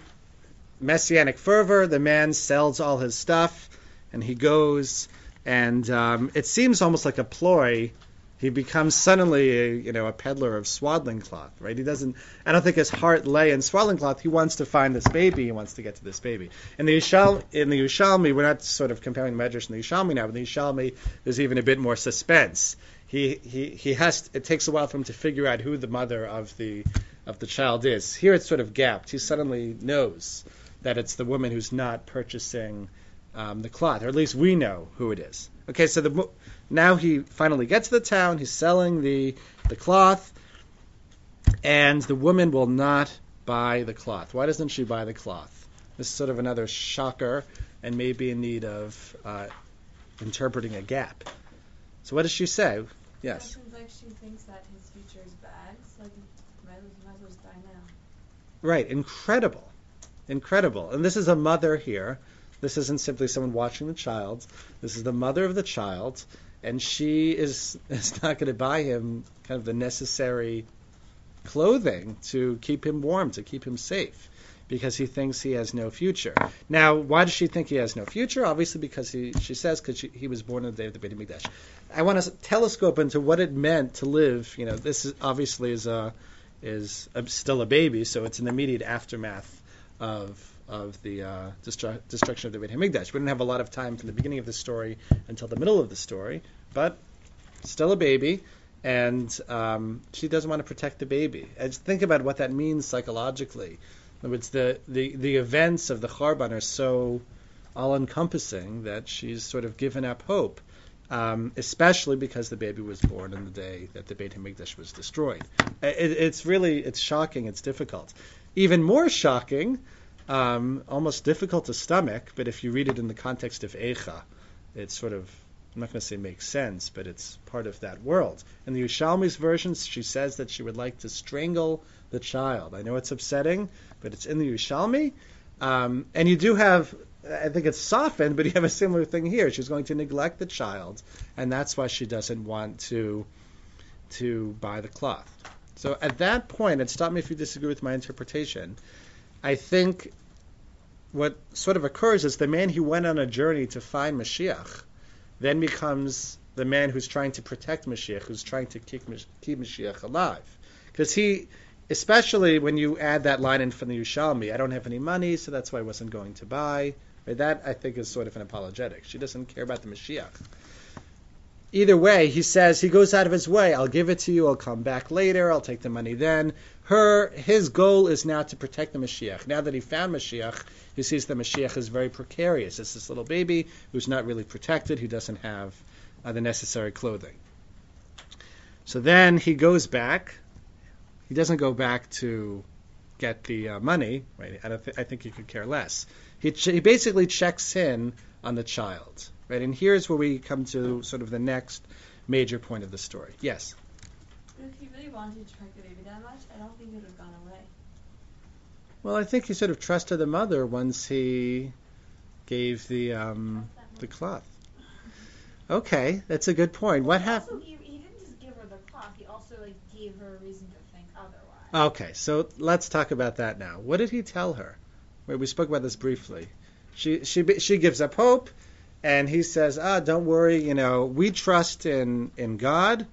[SPEAKER 1] messianic fervor. The man sells all his stuff, and he goes. And um, it seems almost like a ploy. He becomes suddenly, a, you know, a peddler of swaddling cloth, right? He doesn't. I don't think his heart lay in swaddling cloth. He wants to find this baby. He wants to get to this baby. In the Yishal, in the Yushalmi, we're not sort of comparing the Medrash and the Yushalmi now. But in the Yushalmi, there's even a bit more suspense. He he he has. It takes a while for him to figure out who the mother of the of the child is. Here it's sort of gapped. He suddenly knows that it's the woman who's not purchasing um, the cloth, or at least we know who it is. Okay, so the now he finally gets to the town. He's selling the the cloth, and the woman will not buy the cloth. Why doesn't she buy the cloth? This is sort of another shocker, and maybe in need of uh, interpreting a gap. So what does she say? Yes.
[SPEAKER 5] It seems like she thinks that his future is bad. It's like, might as might as well just die now.
[SPEAKER 1] Right, incredible. Incredible. And this is a mother here. This isn't simply someone watching the child. This is the mother of the child, and she is, is not going to buy him kind of the necessary clothing to keep him warm, to keep him safe. because he thinks he has no future. Now, why does she think he has no future? Obviously, because he, she says because he was born on the day of the Beit Hamikdash. I want to telescope into what it meant to live. You know, this is obviously is a is a, still a baby, so it's an immediate aftermath of of the uh, destru- destruction of the Beit Hamikdash. We didn't have a lot of time from the beginning of the story until the middle of the story, but still a baby, and um, she doesn't want to protect the baby. And think about what that means psychologically. In other words, the, the, the events of the Charban are so all encompassing that she's sort of given up hope, um, especially because the baby was born on the day that the Beit Hamikdash was destroyed. It, it's really it's shocking. It's difficult. Even more shocking, um, almost difficult to stomach. But if you read it in the context of Eicha, it's sort of I'm not going to say makes sense, but it's part of that world. In the Yerushalmi's version, she says that she would like to strangle the child. I know it's upsetting, but it's in the Yerushalmi. Um, and you do have, I think it's softened, but you have a similar thing here. She's going to neglect the child, and that's why she doesn't want to to buy the cloth. So at that point, and stop me if you disagree with my interpretation, I think what sort of occurs is the man who went on a journey to find Mashiach then becomes the man who's trying to protect Mashiach, who's trying to keep, keep Mashiach alive. Because he, especially when you add that line in from the Yerushalmi, I don't have any money, so that's why I wasn't going to buy. That, I think, is sort of an apologetic. She doesn't care about the Mashiach. Either way, he says he goes out of his way. I'll give it to you. I'll come back later. I'll take the money then. Her, his goal is now to protect the Mashiach. Now that he found Mashiach, he sees the Mashiach is very precarious. It's this little baby who's not really protected, who doesn't have uh, the necessary clothing. So then he goes back. He doesn't go back to get the uh, money, right? I, th- I, think he could care less. He, ch- he basically checks in on the child, right? And here's where we come to sort of the next major point of the story. Yes.
[SPEAKER 3] If he really wanted to track the baby that much, I don't think it would have gone away.
[SPEAKER 1] Well, I think he sort of trusted the mother once he gave the um, the cloth. Okay, that's a good point. What happened?
[SPEAKER 4] He, he didn't just give her the cloth. He also like gave her a reason to think otherwise.
[SPEAKER 1] Okay, so let's talk about that now. What did he tell her? Wait, we spoke about this briefly. She she she gives up hope, and he says, "Ah, don't worry. You know, we trust in in God.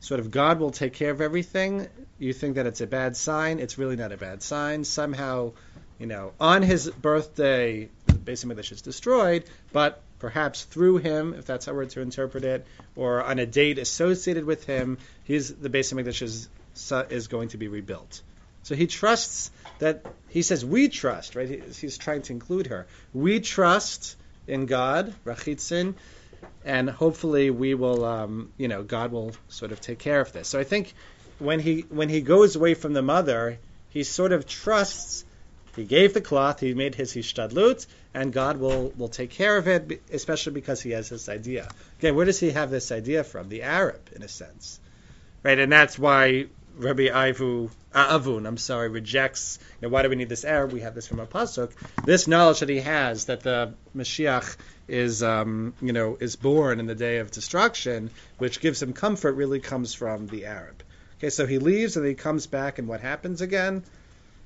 [SPEAKER 1] Sort of God will take care of everything you think that it's a bad sign. It's really not a bad sign. Somehow, you know, on his birthday, the Beis Hamikdash is destroyed, but perhaps through him, if that's how we're to interpret it, or on a date associated with him, he's, the Beis Hamikdash is, is going to be rebuilt. So he trusts that, he says, we trust, right? He, he's trying to include her. We trust in God, Rachitzin, and hopefully we will, um, you know, God will sort of take care of this. So I think when he when he goes away from the mother, he sort of trusts. He gave the cloth. He made his hishtadlut, and God will will take care of it, especially because he has this idea. Again, where does he have this idea from? The Arab, in a sense, right? And that's why Rabbi Ivu, Avun, I'm sorry, rejects. You know, why do we need this Arab? We have this from a pasuk. This knowledge that he has that the Mashiach is, um, you know, is born in the day of destruction, which gives him comfort, really comes from the Arab. Okay, so he leaves and he comes back, and what happens again?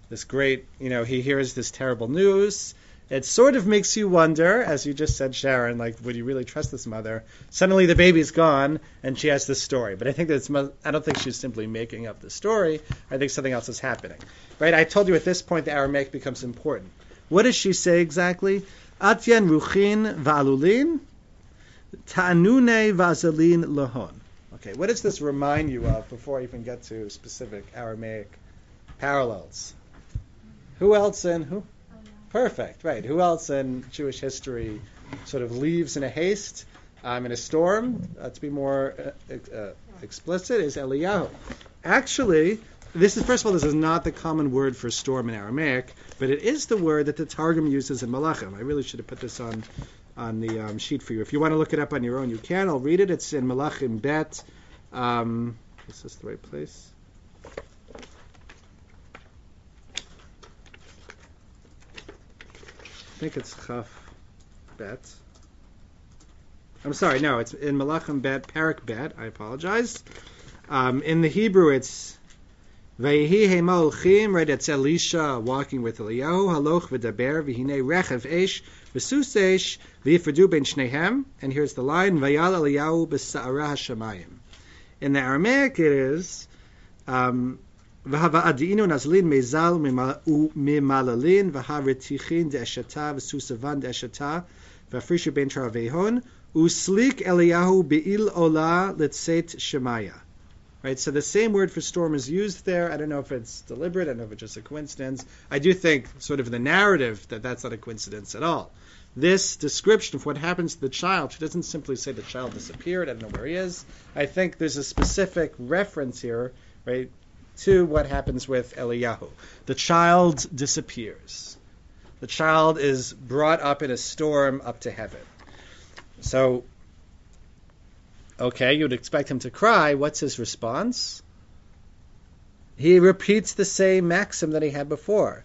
[SPEAKER 1] This great, you know, he hears this terrible news. It sort of makes you wonder, as you just said, Sharon, like, would you really trust this mother? Suddenly the baby's gone, and she has this story. But I think that's, I don't think she's simply making up the story. I think something else is happening. Right? I told you at this point the Aramaic becomes important. What does she say exactly? Atyan ruchin va'alulin, ta'anune vazalin lahon. Okay, what does this remind you of before I even get to specific Aramaic parallels? Who else in who? Perfect, right. Who else in Jewish history sort of leaves in a haste, um, in a storm? Uh, to be more uh, uh, explicit, is Eliyahu. Actually, this is first of all, this is not the common word for storm in Aramaic, but it is the word that the Targum uses in Malachim. I really should have put this on on the um, sheet for you. If you want to look it up on your own, you can. I'll read it. It's in Malachim Bet. Um, is this the right place? Think it's Chaf Bet. I'm sorry, no, it's in Malachim Bet, Perek Bet. I apologize. Um, in the Hebrew, it's Vehi hema olchim, right, it's Elisha walking with Eliyahu, haloch v'daber, v'hinei rechev esh, v'sus esh, v'yifradu ben shnehem, and here's the line, v'yal Eliyahu b'sa'ara hashamayim. In the Aramaic it is, um, V'hava'adinu nazlin mezal u'mimalalin v'haretichin de'eshata v'susavon de'eshata v'afrisha ben travehon uslik Eliyahu be'il ola letzet shemaya. Right, so the same word for storm is used there. I don't know if it's deliberate. I don't know if it's just a coincidence. I do think, sort of, the narrative that that's not a coincidence at all. This description of what happens to the child, she doesn't simply say the child disappeared. I don't know where he is. I think there's a specific reference here, right, to what happens with Eliyahu. The child disappears. The child is brought up in a storm up to heaven. So, okay, you would expect him to cry. What's his response? He repeats the same maxim that he had before.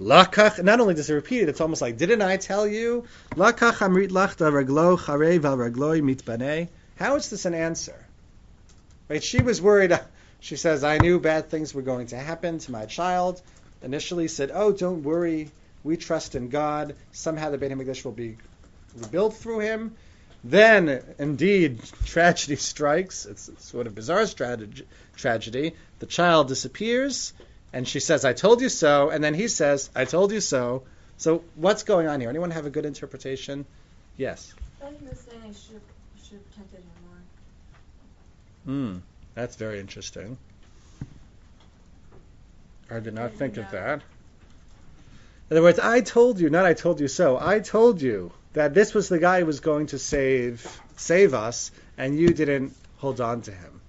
[SPEAKER 1] Lakach, not only does he repeat it, it's almost like, didn't I tell you? Lakach amrit lachta raglo charev al mitbane. How is this an answer? Right? She was worried. She says, I knew bad things were going to happen to my child. Initially said, oh, don't worry. We trust in God. Somehow the Beit HaMikdash will be rebuilt through him. Then, indeed, tragedy strikes. It's, it's sort of bizarre strategy, tragedy. The child disappears, and she says, I told you so. And then he says, I told you so. So what's going on here? Anyone have a good interpretation? Yes.
[SPEAKER 3] I thought he was saying I should should have protected him more.
[SPEAKER 1] Hmm. That's very interesting. I did not think of that. In other words, I told you, not I told you so. I told you that this was the guy who was going to save save us, and you didn't hold on to him.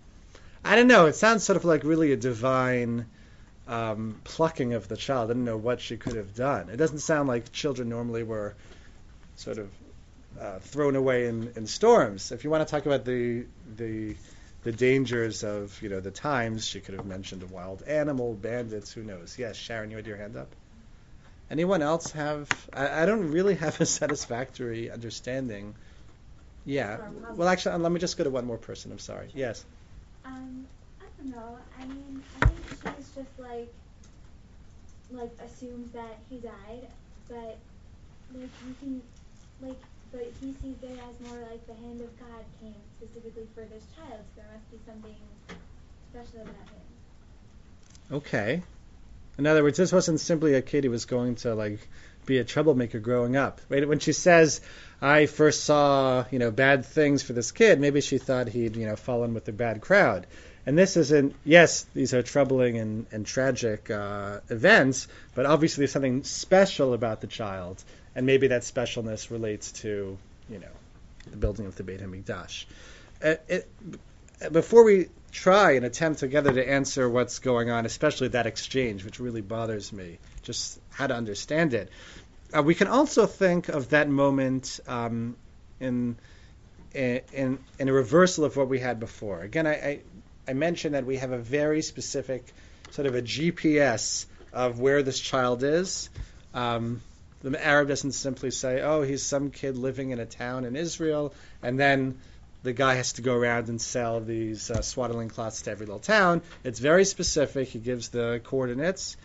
[SPEAKER 1] I don't know. It sounds sort of like really a divine um, plucking of the child. I don't know what she could have done. It doesn't sound like children normally were sort of uh, thrown away in, in storms. If you want to talk about the the the dangers of you know the times, she could have mentioned a wild animal, bandits, who knows? Yes, Sharon, you had your hand up. Anyone else have? I, I don't really have a satisfactory understanding. Yeah. Well, actually, uh, let me just go to one more person. I'm sorry. Yes.
[SPEAKER 6] Um, I don't know. I mean, I think she's just like, like assumes that he died, but like you can, like, but he sees it as more like the hand of God came specifically for this child. So there must be something special about him.
[SPEAKER 1] Okay. In other words, this wasn't simply a kid who was going to like be a troublemaker growing up. Right? When she says, "I first saw you know bad things for this kid," maybe she thought he'd you know fallen with a bad crowd. And this isn't. Yes, these are troubling and, and tragic uh, events, but obviously there's something special about the child, and maybe that specialness relates to you know the building of the Beit Hamikdash. Uh, before we try and attempt together to answer what's going on, especially that exchange, which really bothers me, just how to understand it. Uh, we can also think of that moment um, in, in in a reversal of what we had before. Again, I, I, I mentioned that we have a very specific sort of a GPS of where this child is. Um, the Arab doesn't simply say, "Oh, he's some kid living in a town in Israel," and then the guy has to go around and sell these uh, swaddling cloths to every little town. It's very specific. He gives the coordinates,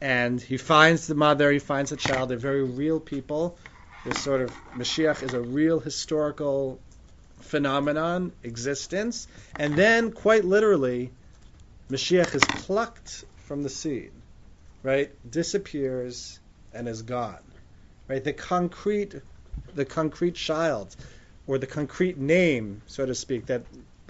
[SPEAKER 1] and he finds the mother. He finds the child. They're very real people. This sort of Mashiach is a real historical phenomenon, existence, and then quite literally, Mashiach is plucked from the scene, right? Disappears and is gone, right? The concrete, the concrete child or the concrete name, so to speak, that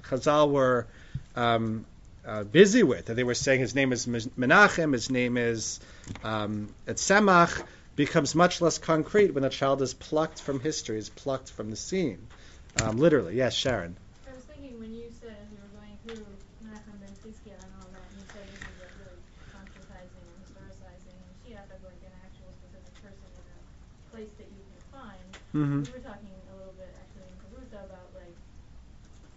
[SPEAKER 1] Chazal were um, uh, busy with. That they were saying his name is Menachem, his name is um, Etzemach, becomes much less concrete when a child is plucked from history, is plucked from the scene. Um, literally, yes, Sharon.
[SPEAKER 4] I was thinking when you said as we were going through Menachem ben Chizkiah and all that, and you said this is like really concretizing and historicizing Mashiach as like an actual specific person in a place that you can find.
[SPEAKER 1] Mm-hmm.
[SPEAKER 4] We were talking a little bit actually in Karuta about like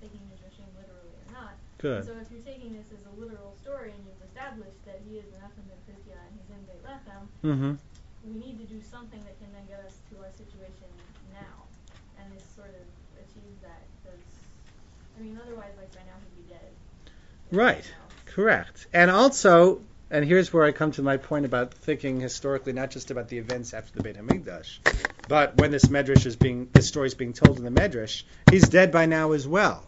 [SPEAKER 4] taking Midrashim literally or not.
[SPEAKER 1] Good.
[SPEAKER 4] So if you're taking this as a literal story and you've established that he is Menachem ben Chizkiah and he's in Beit Lechem,
[SPEAKER 1] Mm-hmm.
[SPEAKER 4] we need to do something that can then get us to our situation now, and this sort of achieves that. Because I mean, otherwise, like by now he'd be dead.
[SPEAKER 1] Right, correct. And also, and here's where I come to my point about thinking historically, not just about the events after the Beit Hamikdash, but when this medrash is being, this story is being told in the medrash, he's dead by now as well.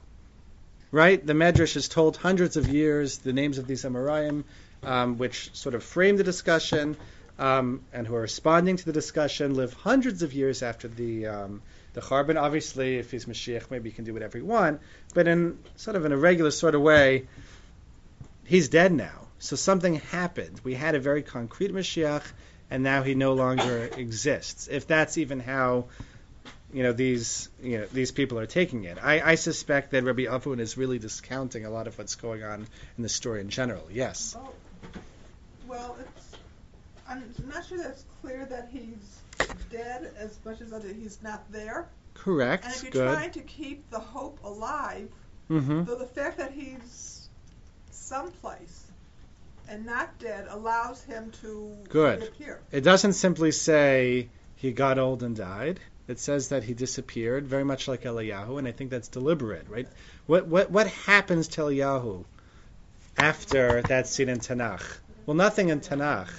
[SPEAKER 1] Right? The medrash is told hundreds of years. The names of these Amoraim, um, which sort of frame the discussion, um, and who are responding to the discussion, live hundreds of years after the um, the Churban. Obviously, if he's Mashiach, maybe he can do whatever he wants. But in sort of in a regular sort of way, he's dead now. So something happened. We had a very concrete Mashiach, and now he no longer exists. If that's even how you know these you know these people are taking it. I, I suspect that Rabbi Avun is really discounting a lot of what's going on in the story in general. Yes.
[SPEAKER 8] Oh, well, it's, I'm not sure that's clear that he's dead as much as that he's not there.
[SPEAKER 1] Correct.
[SPEAKER 8] And if you're
[SPEAKER 1] Good.
[SPEAKER 8] trying to keep the hope alive,
[SPEAKER 1] Mm-hmm.
[SPEAKER 8] though the fact that he's someplace and not dead allows him to
[SPEAKER 1] Good.
[SPEAKER 8] reappear.
[SPEAKER 1] It doesn't simply say he got old and died. It says that he disappeared, very much like Eliyahu, and I think that's deliberate, right? What what what happens to Eliyahu after that scene in Tanakh? Well, nothing in Tanakh,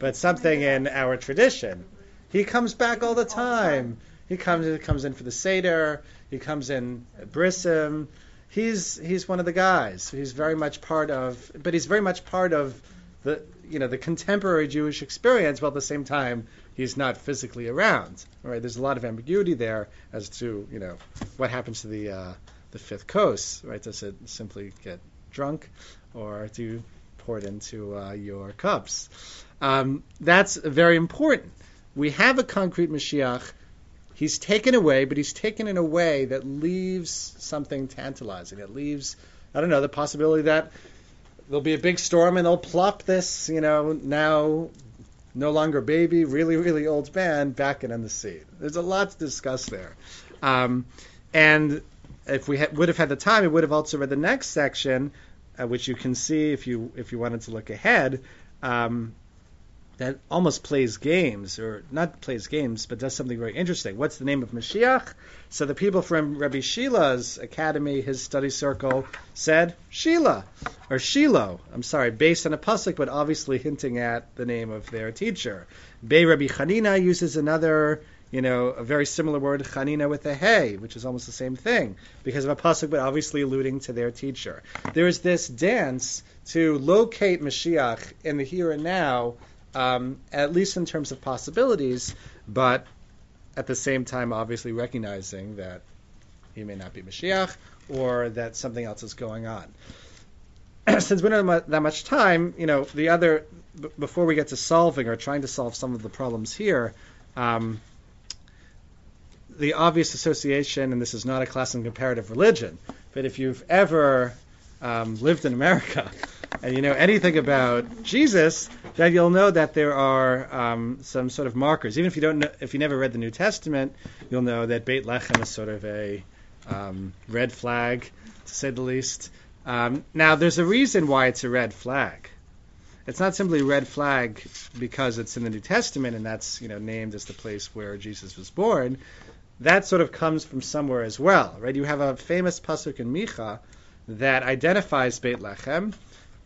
[SPEAKER 1] but something in our tradition. He comes back all the time. He comes he comes in for the seder. He comes in at Brissim. He's he's one of the guys. He's very much part of, but he's very much part of the you know the contemporary Jewish experience. While at the same time he's not physically around. Right, there's a lot of ambiguity there as to you know what happens to the uh, the fifth kos. Right, does it simply get drunk, or do you pour it into uh, your cups? Um, that's very important. We have a concrete Mashiach. He's taken away, but he's taken in a way that leaves something tantalizing. It leaves, I don't know, the possibility that there'll be a big storm and they'll plop this, you know, now no longer baby, really, really old man back in the sea. There's a lot to discuss there. Um, and if we ha- would have had the time, we would have also read the next section, uh, which you can see if you if you wanted to look ahead. Um, that almost plays games, or not plays games, but does something very interesting. What's the name of Mashiach? So the people from Rabbi Shila's academy, his study circle, said Shila, or Shiloh. I'm sorry, based on a pasuk, but obviously hinting at the name of their teacher. Bei Rabbi Chanina uses another, you know, a very similar word, Chanina with a hey, which is almost the same thing, because of a pasuk, but obviously alluding to their teacher. There is this dance to locate Mashiach in the here and now um, at least in terms of possibilities, but at the same time, obviously recognizing that he may not be Mashiach or that something else is going on. Since we don't have that much time, you know, the other, b- before we get to solving or trying to solve some of the problems here, um, the obvious association, and this is not a class in comparative religion, but if you've ever um, lived in America and you know anything about Jesus, then you'll know that there are um, some sort of markers. Even if you don't, know, if you never read the New Testament, you'll know that Beit Lechem is sort of a um, red flag, to say the least. Um, now, there's a reason why it's a red flag. It's not simply a red flag because it's in the New Testament and that's you know named as the place where Jesus was born. That sort of comes from somewhere as well, right? You have a famous pasuk in Micha that identifies Beit Lechem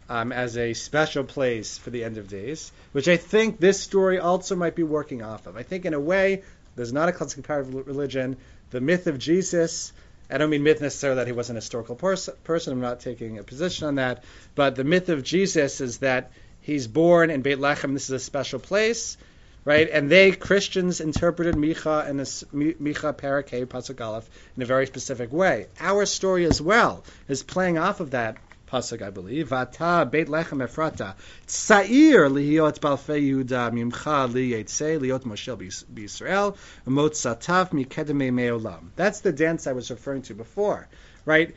[SPEAKER 1] um, as a special place for the end of days, which I think this story also might be working off of. I think in a way, there's not a classic comparative religion. The myth of Jesus, I don't mean myth necessarily that he was an historical pers- person. I'm not taking a position on that. But the myth of Jesus is that he's born in Beit Lechem. This is a special place, right? And they Christians interpreted Micha and Micha Parakeh Pasuk Aleph in a very specific way. Our story as well is playing off of that pasuk, I believe. Vata Beit Lechem Ephrata Tzair lihiot balfei Yehuda mimcha li yetzei liot Moshe b'Yisrael umotzatav mikedemei me'olam. That's the dance I was referring to before, right?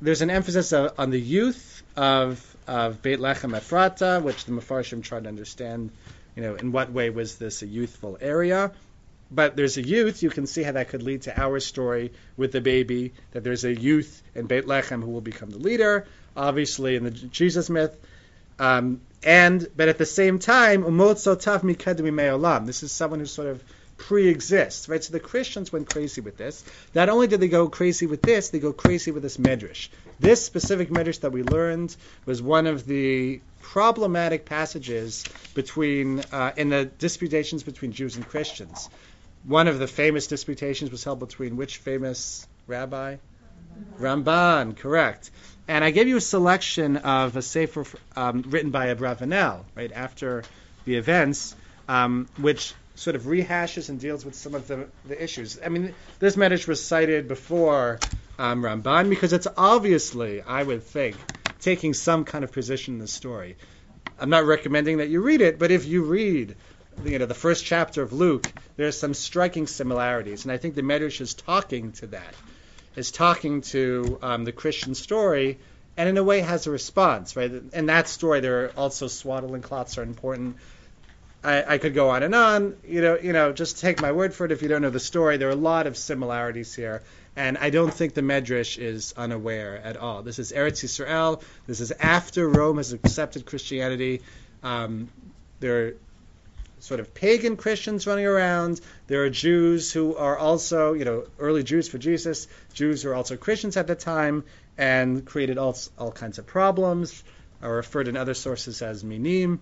[SPEAKER 1] There's an emphasis on the youth of of Beit Lechem Ephrata, which the Mefarshim tried to understand. You know, in what way was this a youthful area? But there's a youth. You can see how that could lead to our story with the baby. That there's a youth in Beit Lechem who will become the leader. Obviously, in the Jesus myth. Um, and but at the same time. This is someone who's sort of pre-exists, right? So the Christians went crazy with this. Not only did they go crazy with this, they go crazy with this medrash. This specific medrash that we learned was one of the problematic passages between uh, in the disputations between Jews and Christians. One of the famous disputations was held between which famous rabbi? Ramban, correct. And I gave you a selection of a sefer um, written by Abravanel, right after the events, um, which sort of rehashes and deals with some of the, the issues. I mean, this medrash was cited before um, Ramban because it's obviously, I would think, taking some kind of position in the story. I'm not recommending that you read it, but if you read, you know, the first chapter of Luke, there are some striking similarities, and I think the medrash is talking to that, is talking to um, the Christian story, and in a way has a response, right? In that story, there are also swaddling cloths are important I, I, could go on and on. You know, you know, just take my word for it. If you don't know the story, there are a lot of similarities here, and I don't think the Medrash is unaware at all. This is Eretz Yisrael. This is after Rome has accepted Christianity. Um, there are sort of pagan Christians running around. There are Jews who are also, you know, early Jews for Jesus. Jews who are also Christians at the time and created all all kinds of problems. Are referred in other sources as minim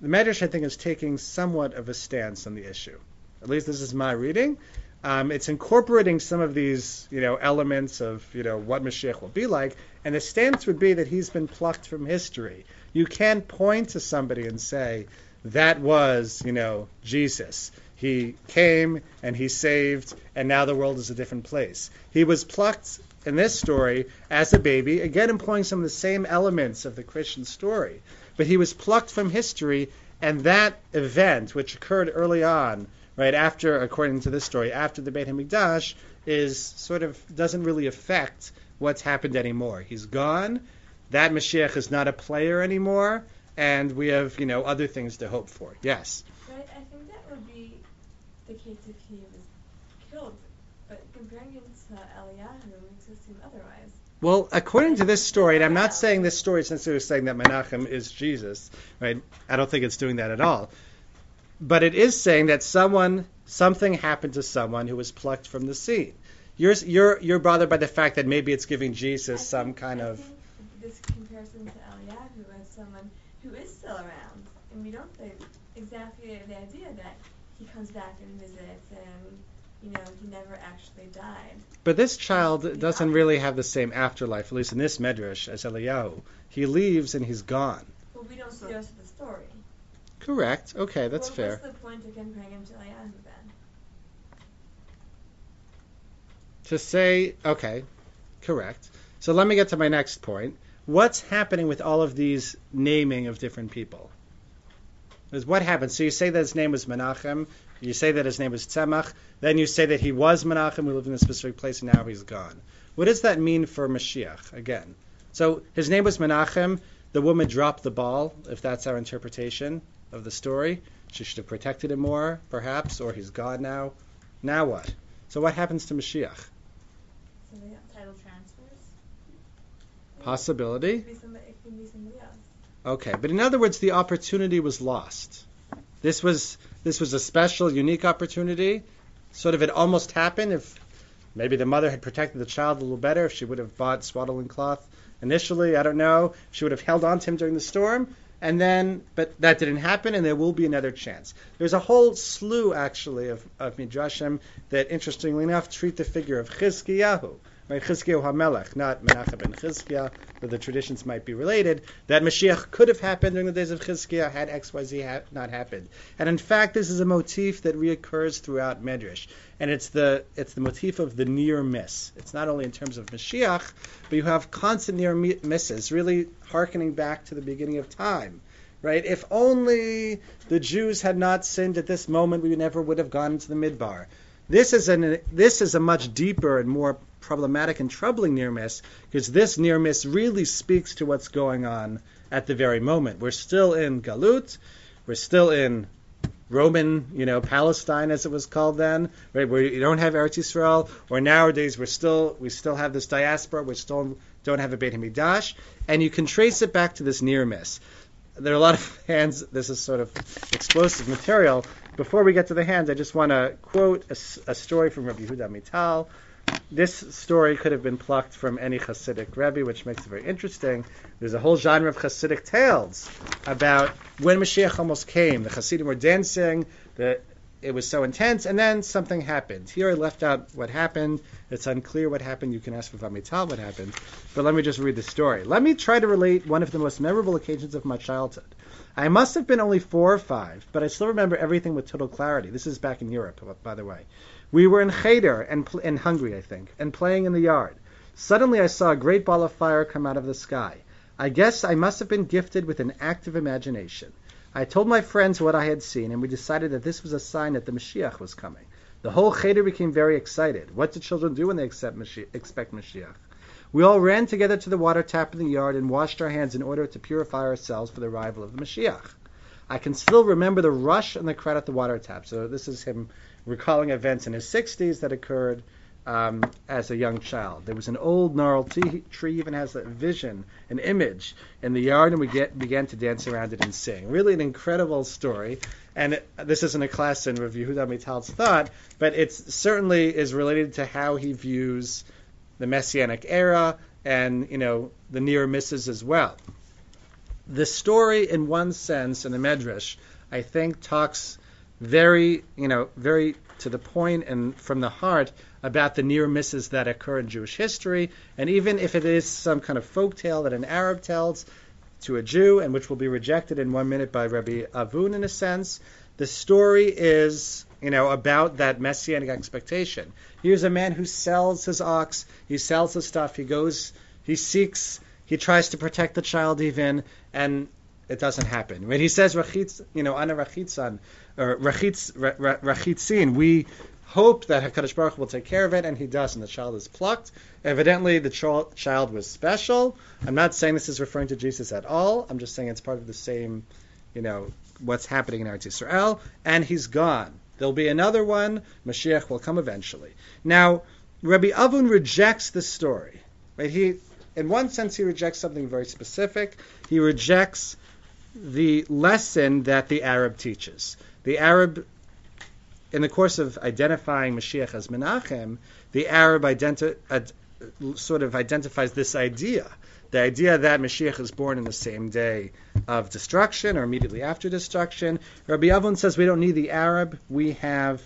[SPEAKER 1] the Medrash, I think, is taking somewhat of a stance on the issue. At least this is my reading. Um, it's incorporating some of these, you know, elements of, you know, what Mashiach will be like, and the stance would be that he's been plucked from history. You can't point to somebody and say that was, you know, Jesus. He came and he saved, and now the world is a different place. He was plucked in this story as a baby, again employing some of the same elements of the Christian story but he was plucked from history, and that event, which occurred early on, right after, according to this story, after the Beit Hamikdash, is sort of doesn't really affect what's happened anymore. He's gone. That Mashiach is not a player anymore, and we have you know other things to hope for. Yes.
[SPEAKER 5] Right. I think that would be the case if he was killed, but comparing him to Eliyahu makes it seem otherwise.
[SPEAKER 1] Well, according to this story, and I'm not saying this story is necessarily saying that Menachem is Jesus, right? I don't think it's doing that at all. But it is saying that someone, something happened to someone who was plucked from the scene. You're you're you're bothered by the fact that maybe it's giving Jesus some
[SPEAKER 5] think,
[SPEAKER 1] kind
[SPEAKER 5] I
[SPEAKER 1] of.
[SPEAKER 5] This comparison to Eliyahu as someone who is still around, and we don't think exactly the idea that he comes back and visits and you know, he never actually died.
[SPEAKER 1] But this child doesn't really have the same afterlife, at least in this medrash, as Eliyahu. He leaves and he's gone.
[SPEAKER 5] But we don't see the rest of the story.
[SPEAKER 1] Correct. Okay, that's
[SPEAKER 5] well,
[SPEAKER 1] fair.
[SPEAKER 5] What's the point of comparing him to then?
[SPEAKER 1] To say, okay, correct. So let me get to my next point. What's happening with all of these naming of different people? Is what happens? So you say that his name was Menachem, you say that his name was Tzemach, then you say that he was Menachem, we lived in a specific place, and now he's gone. What does that mean for Mashiach, again? So his name was Menachem, the woman dropped the ball, if that's our interpretation of the story. She should have protected him more, perhaps, or he's gone now. Now what? So what happens to Mashiach?
[SPEAKER 5] So title transfers?
[SPEAKER 1] Possibility.
[SPEAKER 5] It could be somebody, it could be somebody else.
[SPEAKER 1] Okay, but in other words, the opportunity was lost. This was this was a special, unique opportunity. Sort of, it almost happened if maybe the mother had protected the child a little better. If she would have bought swaddling cloth initially, I don't know. She would have held on to him during the storm, and then, but that didn't happen, and there will be another chance. There's a whole slew, actually, of, of midrashim that, interestingly enough, treat the figure of Chizkiyahu right? Chizkiyahu HaMelech, not Menachem ben Chizkiah, though the traditions might be related, that Mashiach could have happened during the days of Chizkiah had XYZ ha- not happened. And in fact, this is a motif that reoccurs throughout Medrash. And it's the, it's the motif of the near miss. It's not only in terms of Mashiach, but you have constant near misses, really harkening back to the beginning of time right? If only the Jews had not sinned at this moment, we never would have gone into the midbar. This is an this is a much deeper and more problematic and troubling near miss because this near miss really speaks to what's going on at the very moment. We're still in Galut, we're still in Roman, you know, Palestine as it was called then, right? Where you don't have Eretz Yisrael, or nowadays we're still we still have this diaspora, we still don't have a Beit Hamikdash, and you can trace it back to this near miss. There are a lot of hands. This is sort of explosive material, before we get to the hands, I just want to quote a story from Rabbi Yehuda Amital. This story could have been plucked from any Hasidic Rebbe, which makes it very interesting. There's a whole genre of Hasidic tales about when Mashiach almost came. The Hasidim were dancing, the, it was so intense, and then something happened. Here I left out what happened. It's unclear what happened. You can ask for Vamital what happened. But let me just read the story. Let me try to relate one of the most memorable occasions of my childhood. I must have been only four or five, but I still remember everything with total clarity. This is back in Europe, by the way. We were in Cheder and pl- in Hungary, I think, and playing in the yard. Suddenly, I saw a great ball of fire come out of the sky. I guess I must have been gifted with an active imagination. I told my friends what I had seen, and we decided that this was a sign that the Mashiach was coming. The whole Cheder became very excited. What do children do when they Mashiach, expect Mashiach? We all ran together to the water tap in the yard and washed our hands in order to purify ourselves for the arrival of the Mashiach. I can still remember the rush and the crowd at the water tap. So this is him recalling events in his 60s that occurred um, as a young child. There was an old gnarled t- tree, even has a vision, an image in the yard, and we get, began to dance around it and sing. Really an incredible story. And it, this isn't a class in Rav Yehuda Amital's thought, but it certainly is related to how he views the Messianic era and, you know, the near misses as well. The story, in one sense, in the Medrash, I think talks very, you know, very to the point and from the heart about the near misses that occur in Jewish history. And even if it is some kind of folk tale that an Arab tells to a Jew and which will be rejected in one minute by Rabbi Avun in a sense, the story is, you know, about that messianic expectation. Here's a man who sells his ox, he sells his stuff, he goes, he seeks, he tries to protect the child even, and it doesn't happen. When he says rachitz, you know, ana rachitzan or rachitz rachitzin, we hope that Hakadosh Baruch will take care of it, and he does, and the child is plucked. Evidently, the ch- child was special. I'm not saying this is referring to Jesus at all. I'm just saying it's part of the same, you know, what's happening in Eretz Yisrael, and he's gone. There'll be another one. Mashiach will come eventually. Now, Rabbi Avun rejects this story. Right? He, in one sense, he rejects something very specific. He rejects the lesson that the Arab teaches. The Arab, in the course of identifying Mashiach as Menachem, the Arab identi- ad, sort of identifies this idea. The idea that Mashiach is born in the same day of destruction or immediately after destruction. Rabbi Avun says we don't need the Arab, we have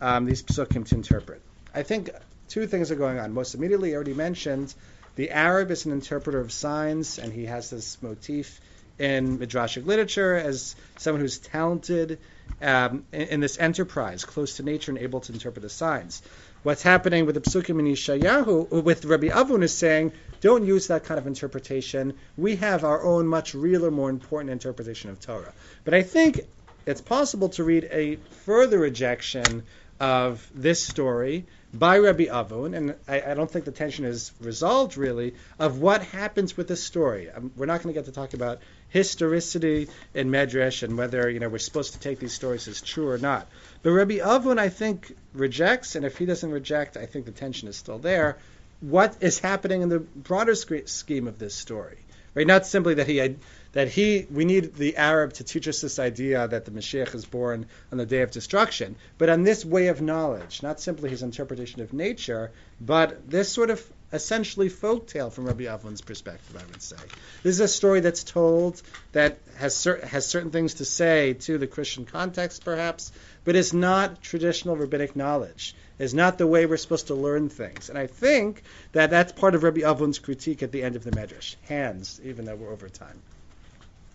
[SPEAKER 1] um, these psukim to interpret. I think two things are going on. Most immediately, I already mentioned, the Arab is an interpreter of signs, and he has this motif in midrashic literature as someone who's talented um, in, in, this enterprise, close to nature and able to interpret the signs. What's happening with the Psukim in Yeshayahu, with Rabbi Avun, is saying, don't use that kind of interpretation. We have our own much realer, more important interpretation of Torah. But I think it's possible to read a further rejection of this story by Rabbi Avun, and I, I, don't think the tension is resolved really, of what happens with this story. Um, we're not going to get to talk about historicity in Medrash and whether you know we're supposed to take these stories as true or not. But Rabbi Avun, I think, rejects, and if he doesn't reject, I think the tension is still there. What is happening in the broader scheme of this story? Right? Not simply that he that he we need the Arab to teach us this idea that the Mashiach is born on the day of destruction, but on this way of knowledge, not simply his interpretation of nature, but this sort of essentially folk tale from Rabbi Avun's perspective, I would say. This is a story that's told that has cer- has certain things to say to the Christian context, perhaps, but is not traditional rabbinic knowledge. Is not the way we're supposed to learn things. And I think that that's part of Rabbi Avun's critique at the end of the Medrash. Hands, even though we're over time.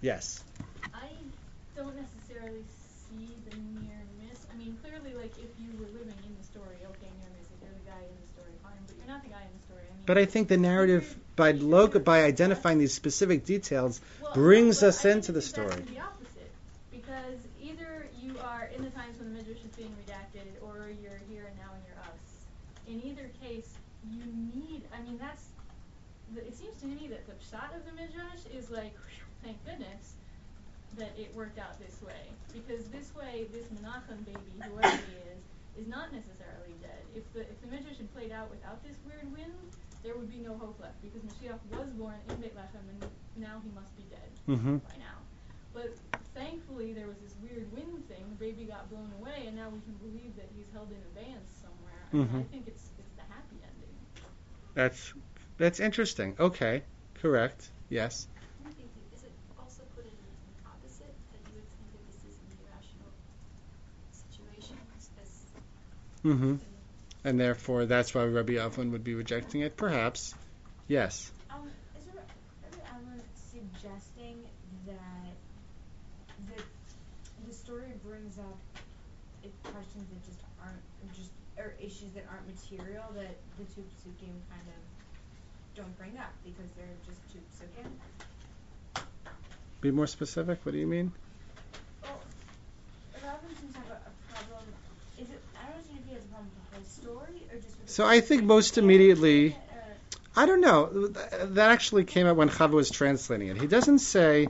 [SPEAKER 1] Yes.
[SPEAKER 4] I don't necessarily see the near miss. I mean, clearly, like if you were living in the story, okay, near miss. If you're the guy in the story, fine. But you're not the guy in the story. I mean,
[SPEAKER 1] But I think the narrative, by logo, by identifying these specific details,
[SPEAKER 4] well,
[SPEAKER 1] brings us into the story.
[SPEAKER 4] the opposite, because either you are in the times when the midrash is being redacted, or you're here and now and you're us. In either case, you need. I mean, that's. It seems to me that the shot of the midrash is like thank goodness that it worked out this way. Because this way, this Menachem baby, whoever he is, is not necessarily dead. If the if the midrash had played out without this weird wind, there would be no hope left. Because Mashiach was born in Beit Lechem, and now he must be dead
[SPEAKER 1] mm-hmm.
[SPEAKER 4] by now. But thankfully there was this weird wind thing, the baby got blown away, and now we can believe that he's held in abeyance somewhere. I mean, I think it's it's the happy ending.
[SPEAKER 1] That's that's interesting. Okay, correct. Yes.
[SPEAKER 5] I'm thinking, is it also put in an opposite, that you would think that this is an irrational situation as, as
[SPEAKER 1] Mm-hmm. And therefore, that's why Rabbi Avun would be rejecting it. Perhaps. Yes.
[SPEAKER 2] Um, is Rabbi Allen suggesting that the the story brings up questions that just aren't just or issues that aren't material that the two psukim kind of don't bring up because they're just two psukim?
[SPEAKER 1] Be more specific. What do you mean?
[SPEAKER 2] Well, Rabbi seems to have a, a problem. Is it? I don't know if he has a problem with the whole story or just with.
[SPEAKER 1] So I think most immediately- I don't know. That actually came out when Chava was translating it. He doesn't say.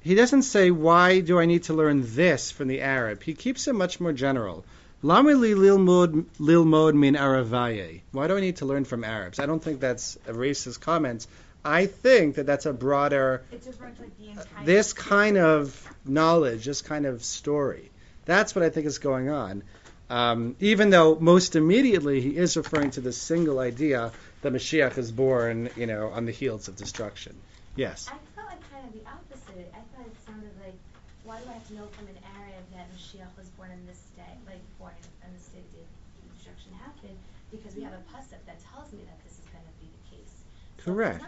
[SPEAKER 1] He doesn't say why do I need to learn this from the Arab. He keeps it much more general. Lama li lilmod lilmod min Aravaye. Why do I need to learn from Arabs? I don't think that's a racist comment. I think that that's a broader
[SPEAKER 2] It's like
[SPEAKER 1] this kind of knowledge, this kind of story. That's what I think is going on. Um, even though most immediately he is referring to this single idea that Mashiach is born, you know, on the heels of destruction. Yes.
[SPEAKER 6] I felt like kind of the opposite. I thought it sounded like, why do I have to know from an Arab that Mashiach was born in this day, like born in this day did destruction happened? Because we have a pasuk that tells me that this is going to be the case. So
[SPEAKER 1] Correct.